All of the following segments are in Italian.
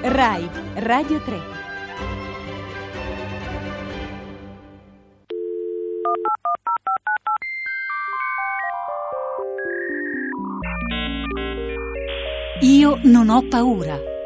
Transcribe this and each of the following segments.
RAI Radio 3 Io non ho paura.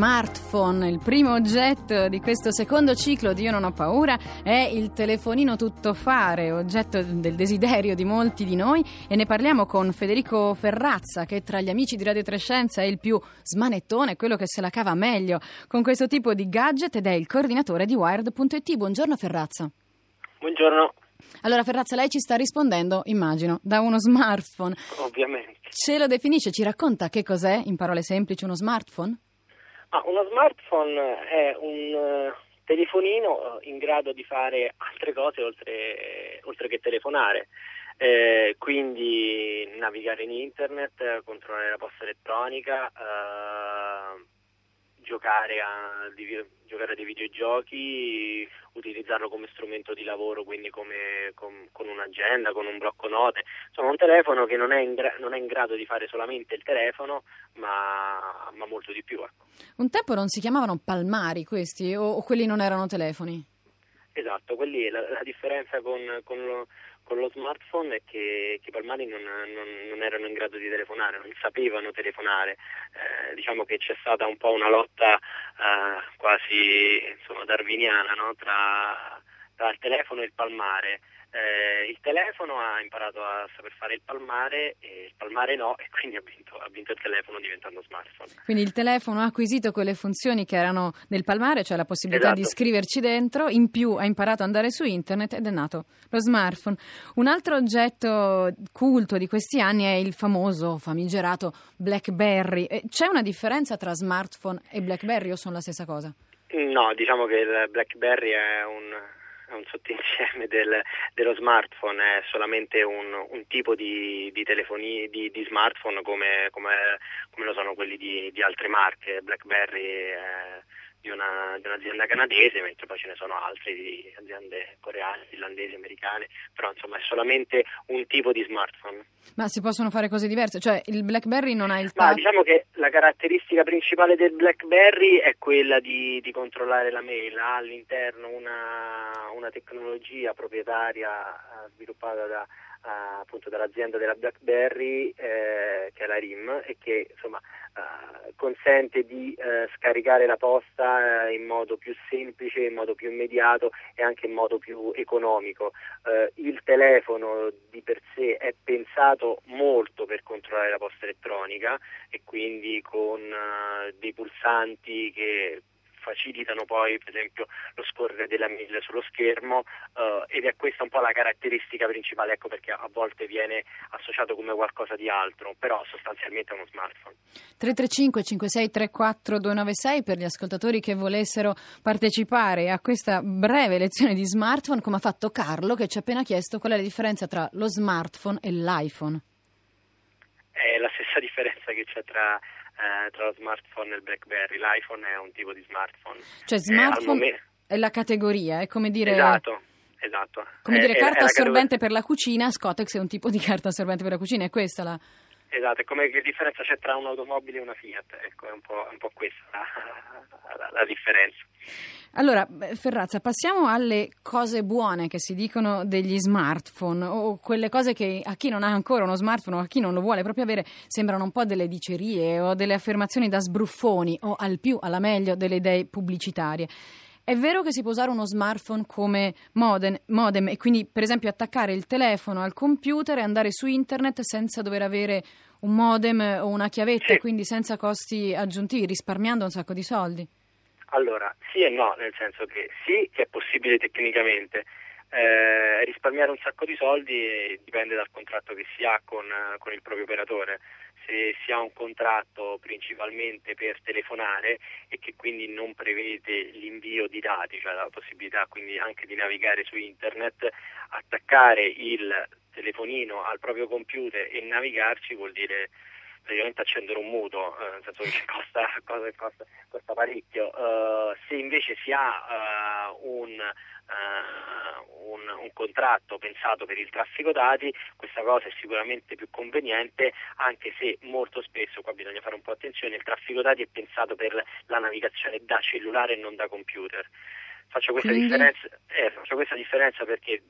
Smartphone, il primo oggetto di questo secondo ciclo di Io non ho paura è il telefonino tuttofare, oggetto del desiderio di molti di noi e ne parliamo con Federico Ferrazza che tra gli amici di Radio Trescenza è il più smanettone, quello che se la cava meglio con questo tipo di gadget ed è il coordinatore di Wired.it. Buongiorno Ferrazza. Buongiorno. Allora Ferrazza, lei ci sta rispondendo, immagino, da uno smartphone. Ovviamente. Ce lo definisce, ci racconta che cos'è, in parole semplici, uno smartphone? Ah, uno smartphone è un uh, telefonino in grado di fare altre cose oltre, oltre che telefonare. Eh, quindi navigare in internet, controllare la posta elettronica, eh, giocare a, di, giocare a dei videogiochi, utilizzarlo come strumento di lavoro, quindi come, com, con un'agenda, con un blocco note. Insomma, un telefono che non è in, gra- non è in grado di fare solamente il telefono, ma, ma molto di più. Ecco. Un tempo non si chiamavano palmari questi, o, o quelli non erano telefoni? Esatto, quelli, la, la differenza con, con lo, con lo smartphone è che, che i palmari non, non, non, erano in grado di telefonare, non sapevano telefonare. Eh, diciamo che c'è stata un po' una lotta eh, quasi insomma, darwiniana no? tra, tra il telefono e il palmare. Eh, il telefono ha imparato a saper fare il palmare e il palmare no e quindi ha vinto, ha vinto, il telefono diventando smartphone. Quindi il telefono ha acquisito quelle funzioni che erano del palmare, cioè la possibilità esatto. di scriverci dentro, in più ha imparato ad andare su internet ed è nato lo smartphone. Un altro oggetto culto di questi anni è il famoso, famigerato BlackBerry. C'è una differenza tra smartphone e BlackBerry o sono la stessa cosa? No, diciamo che il BlackBerry è un un sottoinsieme del, dello smartphone, è solamente un, un tipo di, di di, di smartphone come, come, come, lo sono quelli di, altre marche, BlackBerry. È, di, una, di, un'azienda canadese, mentre poi ce ne sono altre di aziende coreane, finlandesi, americane, però insomma è solamente un tipo di smartphone. Ma si possono fare cose diverse? Cioè il BlackBerry non ha il touch? Ma diciamo che la caratteristica principale del BlackBerry è quella di, di controllare la mail, ha all'interno una, una tecnologia proprietaria eh, sviluppata da Uh, appunto dall'azienda della BlackBerry eh, che è la RIM e che insomma uh, consente di uh, scaricare la posta in modo più semplice, in modo più immediato e anche in modo più economico. il telefono di per sé è pensato molto per controllare la posta elettronica e quindi con dei pulsanti che facilitano poi per esempio lo scorrere della mail sullo schermo uh, ed è questa un po' la caratteristica principale, ecco perché a volte viene associato come qualcosa di altro, però sostanzialmente è uno smartphone. 335 5634 296 per gli ascoltatori che volessero partecipare a questa breve lezione di smartphone, come ha fatto Carlo che ci ha appena chiesto qual è la differenza tra lo smartphone e l'iPhone. È la stessa differenza che c'è tra eh, tra lo smartphone e il BlackBerry. L'iPhone è un tipo di smartphone. Cioè smartphone è, è la categoria, è come dire... Esatto. Esatto. Come dire, è, carta è assorbente per la cucina, Scotex è un tipo di carta assorbente per la cucina, è questa la... Esatto, è come che differenza c'è tra un'automobile e una Fiat, ecco, è un po', un po questa la, la, la, differenza. Allora, Ferrazza, passiamo alle cose buone che si dicono degli smartphone, o quelle cose che a chi non ha ancora uno smartphone o a chi non lo vuole proprio avere sembrano un po' delle dicerie o delle affermazioni da sbruffoni o al più, alla meglio, delle idee pubblicitarie. È vero che si può usare uno smartphone come modem, modem, e quindi per esempio attaccare il telefono al computer e andare su internet senza dover avere un modem o una chiavetta, sì. quindi senza costi aggiuntivi, risparmiando un sacco di soldi? Allora, sì e no, nel senso che sì che è possibile tecnicamente, eh, risparmiare un sacco di soldi dipende dal contratto che si ha con, con, il proprio operatore. Se si ha un contratto principalmente per telefonare e che quindi non prevede l'invio di dati, cioè la possibilità quindi anche di navigare su internet, attaccare il telefonino al proprio computer e navigarci vuol dire praticamente accendere un mutuo, eh, nel senso che costa, costa, costa, costa parecchio. Uh, se invece si ha uh, un, uh, un, un, contratto pensato per il traffico dati, questa cosa è sicuramente più conveniente, anche se molto spesso, qua bisogna fare un po' attenzione, il traffico dati è pensato per la navigazione da cellulare e non da computer. Faccio questa, differenza, eh, faccio questa differenza perché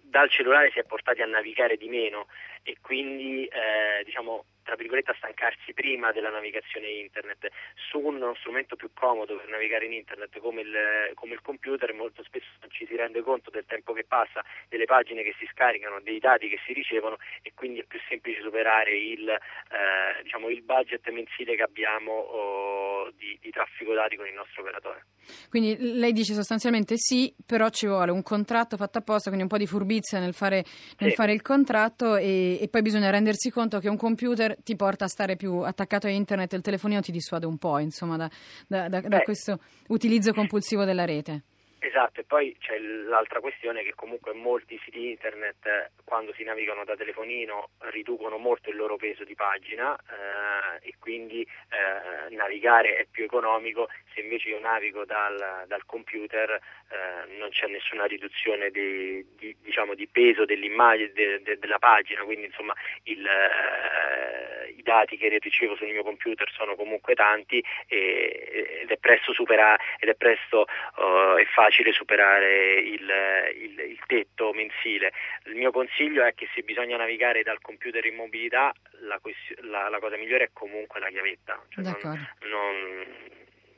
dal cellulare si è portati a navigare di meno e quindi eh, diciamo tra virgolette a stancarsi prima della navigazione internet su uno strumento più comodo per navigare in internet come il, come il, computer molto spesso non ci si rende conto del tempo che passa, delle pagine che si scaricano, dei dati che si ricevono e quindi è più semplice superare il, eh, diciamo, il budget mensile che abbiamo oh, di, di traffico dati con il nostro operatore. Quindi lei dice sostanzialmente sì, però ci vuole un contratto fatto apposta, quindi un po' di furbizia nel fare, nel sì. fare il contratto e, e, poi bisogna rendersi conto che un computer ti porta a stare più attaccato a internet e il telefonino ti dissuade un po' insomma, da, da, da, da questo utilizzo compulsivo della rete. Esatto, e poi c'è l'altra questione che comunque molti siti internet quando si navigano da telefonino riducono molto il loro peso di pagina eh, e quindi eh, navigare è più economico, se invece io navigo dal, dal computer eh, non c'è nessuna riduzione di, di, diciamo, di peso dell'immagine de, de, della pagina, quindi insomma il, eh, i dati che ricevo sul mio computer sono comunque tanti e, ed è presto, supera, ed è presto uh, e facile facile superare il, il, il, tetto mensile. Il mio consiglio è che se bisogna navigare dal computer in mobilità, la, la, la cosa migliore è comunque la chiavetta. Cioè non, non,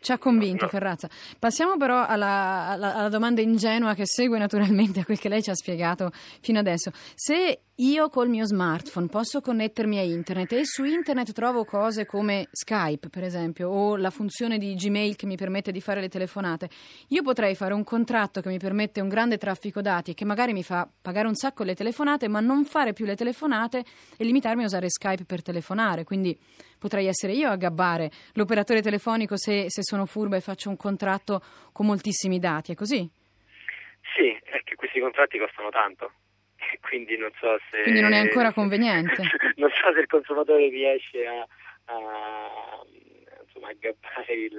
ci ha convinto no. Ferrazza. Passiamo però alla, alla, alla, domanda ingenua che segue naturalmente a quel che lei ci ha spiegato fino adesso. Se io col mio smartphone posso connettermi a internet e su internet trovo cose come Skype, per esempio, o la funzione di Gmail che mi permette di fare le telefonate. Io potrei fare un contratto che mi permette un grande traffico dati e che magari mi fa pagare un sacco le telefonate, ma non fare più le telefonate e limitarmi a usare Skype per telefonare. Quindi potrei essere io a gabbare l'operatore telefonico se, se sono furba e faccio un contratto con moltissimi dati. È così? Sì, è che questi contratti costano tanto quindi non so se... Quindi non è ancora conveniente? non so se il consumatore riesce a, a, insomma, a gabbare il,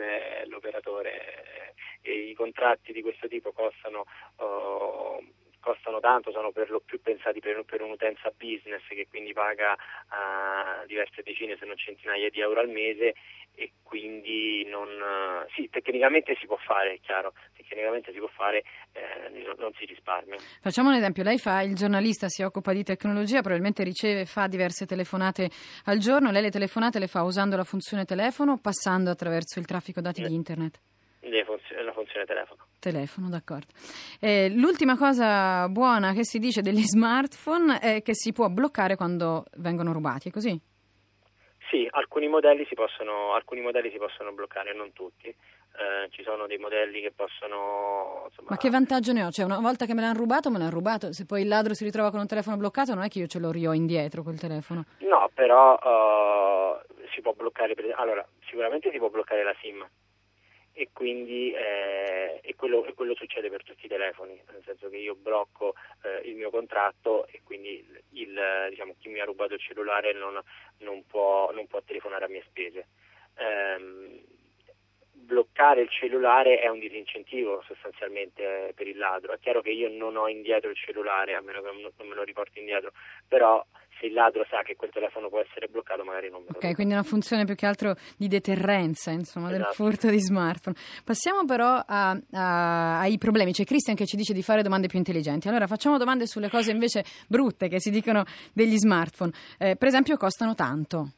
l'operatore e i contratti di questo tipo costano... Costano tanto, sono per lo più pensati per, per un'utenza business che quindi paga uh, diverse decine se non centinaia di euro al mese e quindi non, uh, sì, tecnicamente si può fare, è chiaro, tecnicamente si può fare, eh, non, non, si risparmia. Facciamo un esempio, lei fa il giornalista, si occupa di tecnologia, probabilmente riceve, fa diverse telefonate al giorno, lei le telefonate le fa usando la funzione telefono o passando attraverso il traffico dati di internet? la funzione telefono. Telefono, d'accordo. Eh, l'ultima cosa buona che si dice degli smartphone è che si può bloccare quando vengono rubati, è così? Sì, alcuni modelli si possono, alcuni modelli si possono bloccare, non tutti. Eh, ci sono dei modelli che possono. Insomma... Ma che vantaggio ne ho? Cioè, una volta che me l'hanno rubato, me l'hanno rubato. Se poi il ladro si ritrova con un telefono bloccato, non è che io ce lo rio indietro quel telefono. No, però uh, si può bloccare. Allora, sicuramente si può bloccare la SIM e quindi eh, e quello, e quello, succede per tutti i telefoni, nel senso che io blocco eh, il mio contratto e quindi il, diciamo, chi mi ha rubato il cellulare non, non, può, non può, telefonare a mie spese. Eh, bloccare il cellulare è un disincentivo sostanzialmente per il ladro. È chiaro che io non ho indietro il cellulare, a meno che non me lo riporti indietro, però se il ladro sa che quel telefono può essere bloccato magari non me lo Ok, quindi una funzione più che altro di deterrenza insomma, esatto. del furto di smartphone. Passiamo però a, a, ai problemi. C'è Christian che ci dice di fare domande più intelligenti. Allora facciamo domande sulle cose invece brutte che si dicono degli smartphone. Eh, per esempio costano tanto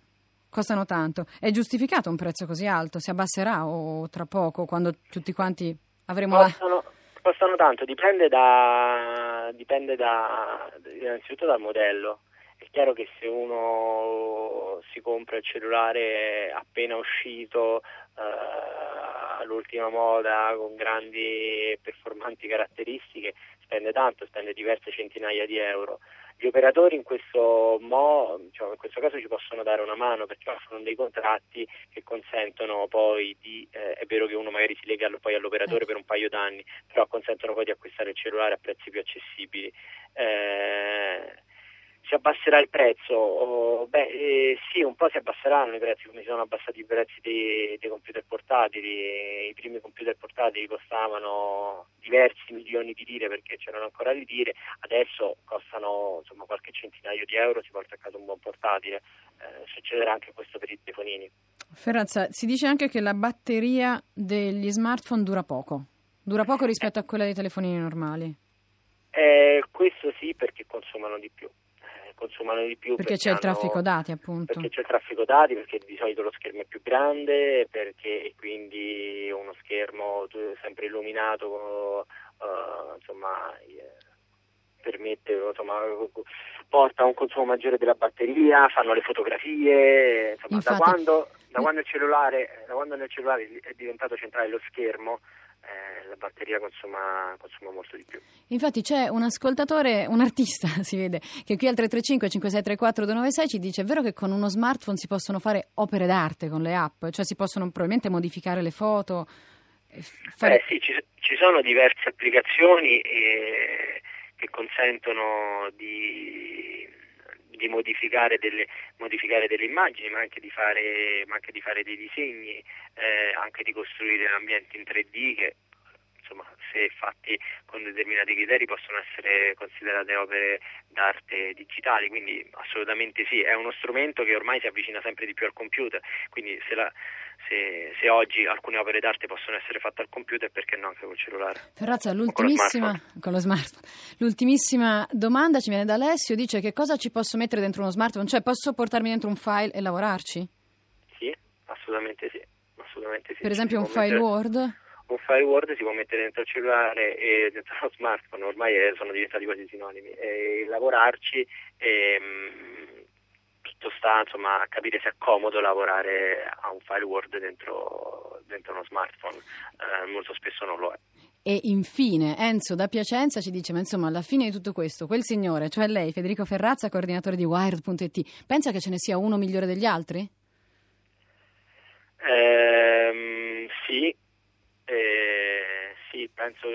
costano tanto. È giustificato un prezzo così alto? Si abbasserà o tra poco, quando tutti quanti avremo costano, la... Costano tanto, dipende, da, dipende da, innanzitutto dal modello. È chiaro che se uno si compra il cellulare appena uscito, eh, all'ultima moda, con grandi performanti caratteristiche, spende tanto, spende diverse centinaia di euro. Gli operatori in questo, mo, cioè in questo caso ci possono dare una mano perché offrono dei contratti che consentono poi di, eh, è vero che uno magari si lega poi all'operatore per un paio d'anni, però consentono poi di acquistare il cellulare a prezzi più accessibili. Eh, si abbasserà il prezzo? Oh, beh, eh, sì, un po' si abbasseranno i prezzi, come si sono abbassati i prezzi dei, dei computer portatili. I primi computer portatili costavano diversi milioni di lire perché c'erano ancora le lire, adesso costano insomma, qualche centinaio di euro, si porta a casa un buon portatile. Eh, succederà anche questo per i telefonini. Ferrazza, si dice anche che la batteria degli smartphone dura poco, dura poco rispetto a quella dei telefonini normali. Eh, questo sì perché consumano di più consumano di più. Perché, perché c'è hanno, il traffico dati, appunto. Perché c'è il traffico dati, perché di solito lo schermo è più grande, perché quindi uno schermo sempre illuminato, uh, insomma, eh, permette, insomma, porta a un consumo maggiore della batteria, fanno le fotografie, insomma, Infatti, da, quando, da, quando cellulare, da quando nel cellulare è diventato centrale lo schermo, eh, la batteria consuma, consuma, molto di più. Infatti c'è un ascoltatore, un artista si vede, che qui al 335 5634 296 ci dice è vero che con uno smartphone si possono fare opere d'arte con le app, cioè si possono probabilmente modificare le foto. Fare... Eh sì, ci, ci, sono diverse applicazioni eh, che consentono di di modificare delle, modificare delle, immagini, ma anche di fare, anche di fare dei disegni, eh, anche di costruire ambienti in 3D che insomma, se fatti con determinati criteri possono essere considerate opere d'arte digitali, quindi assolutamente sì, è uno strumento che ormai si avvicina sempre di più al computer, quindi se, la, se, se oggi alcune opere d'arte possono essere fatte al computer, perché no anche col cellulare? Ferrazza, l'ultimissima, con, con lo smartphone. L'ultimissima domanda ci viene da Alessio, dice che cosa ci posso mettere dentro uno smartphone, cioè posso portarmi dentro un file e lavorarci? Sì, assolutamente sì. Assolutamente sì. Per esempio un file mettere... Word? un file Word si può mettere dentro il cellulare e dentro lo smartphone, ormai sono diventati quasi sinonimi, e lavorarci e, mh, tutto sta insomma, a capire se è comodo lavorare a un file Word dentro, dentro uno smartphone, eh, molto spesso non lo è. E infine Enzo da Piacenza ci dice: Ma insomma, alla fine di tutto questo, quel signore, cioè lei, Federico Ferrazza, coordinatore di Wired.it, pensa che ce ne sia uno migliore degli altri? Ehm, sì, eh, sì, penso,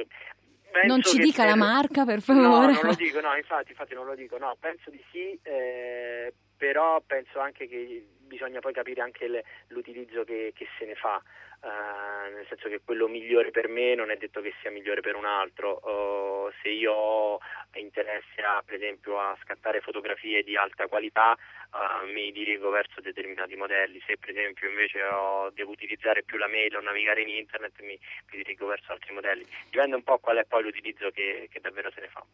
penso non ci dica la marca per favore. No, non lo dico, no, infatti, infatti non lo dico, no, penso di sì, eh, però penso anche che bisogna poi capire anche le, l'utilizzo che, che, se ne fa, uh, nel senso che quello migliore per me non è detto che sia migliore per un altro. Uh, se io ho interesse a, per esempio a scattare fotografie di alta qualità, uh, mi dirigo verso determinati modelli. Se per esempio invece ho, devo utilizzare più la mail o navigare in internet, mi, mi, dirigo verso altri modelli. Dipende un po' qual è poi l'utilizzo che, che davvero se ne fa.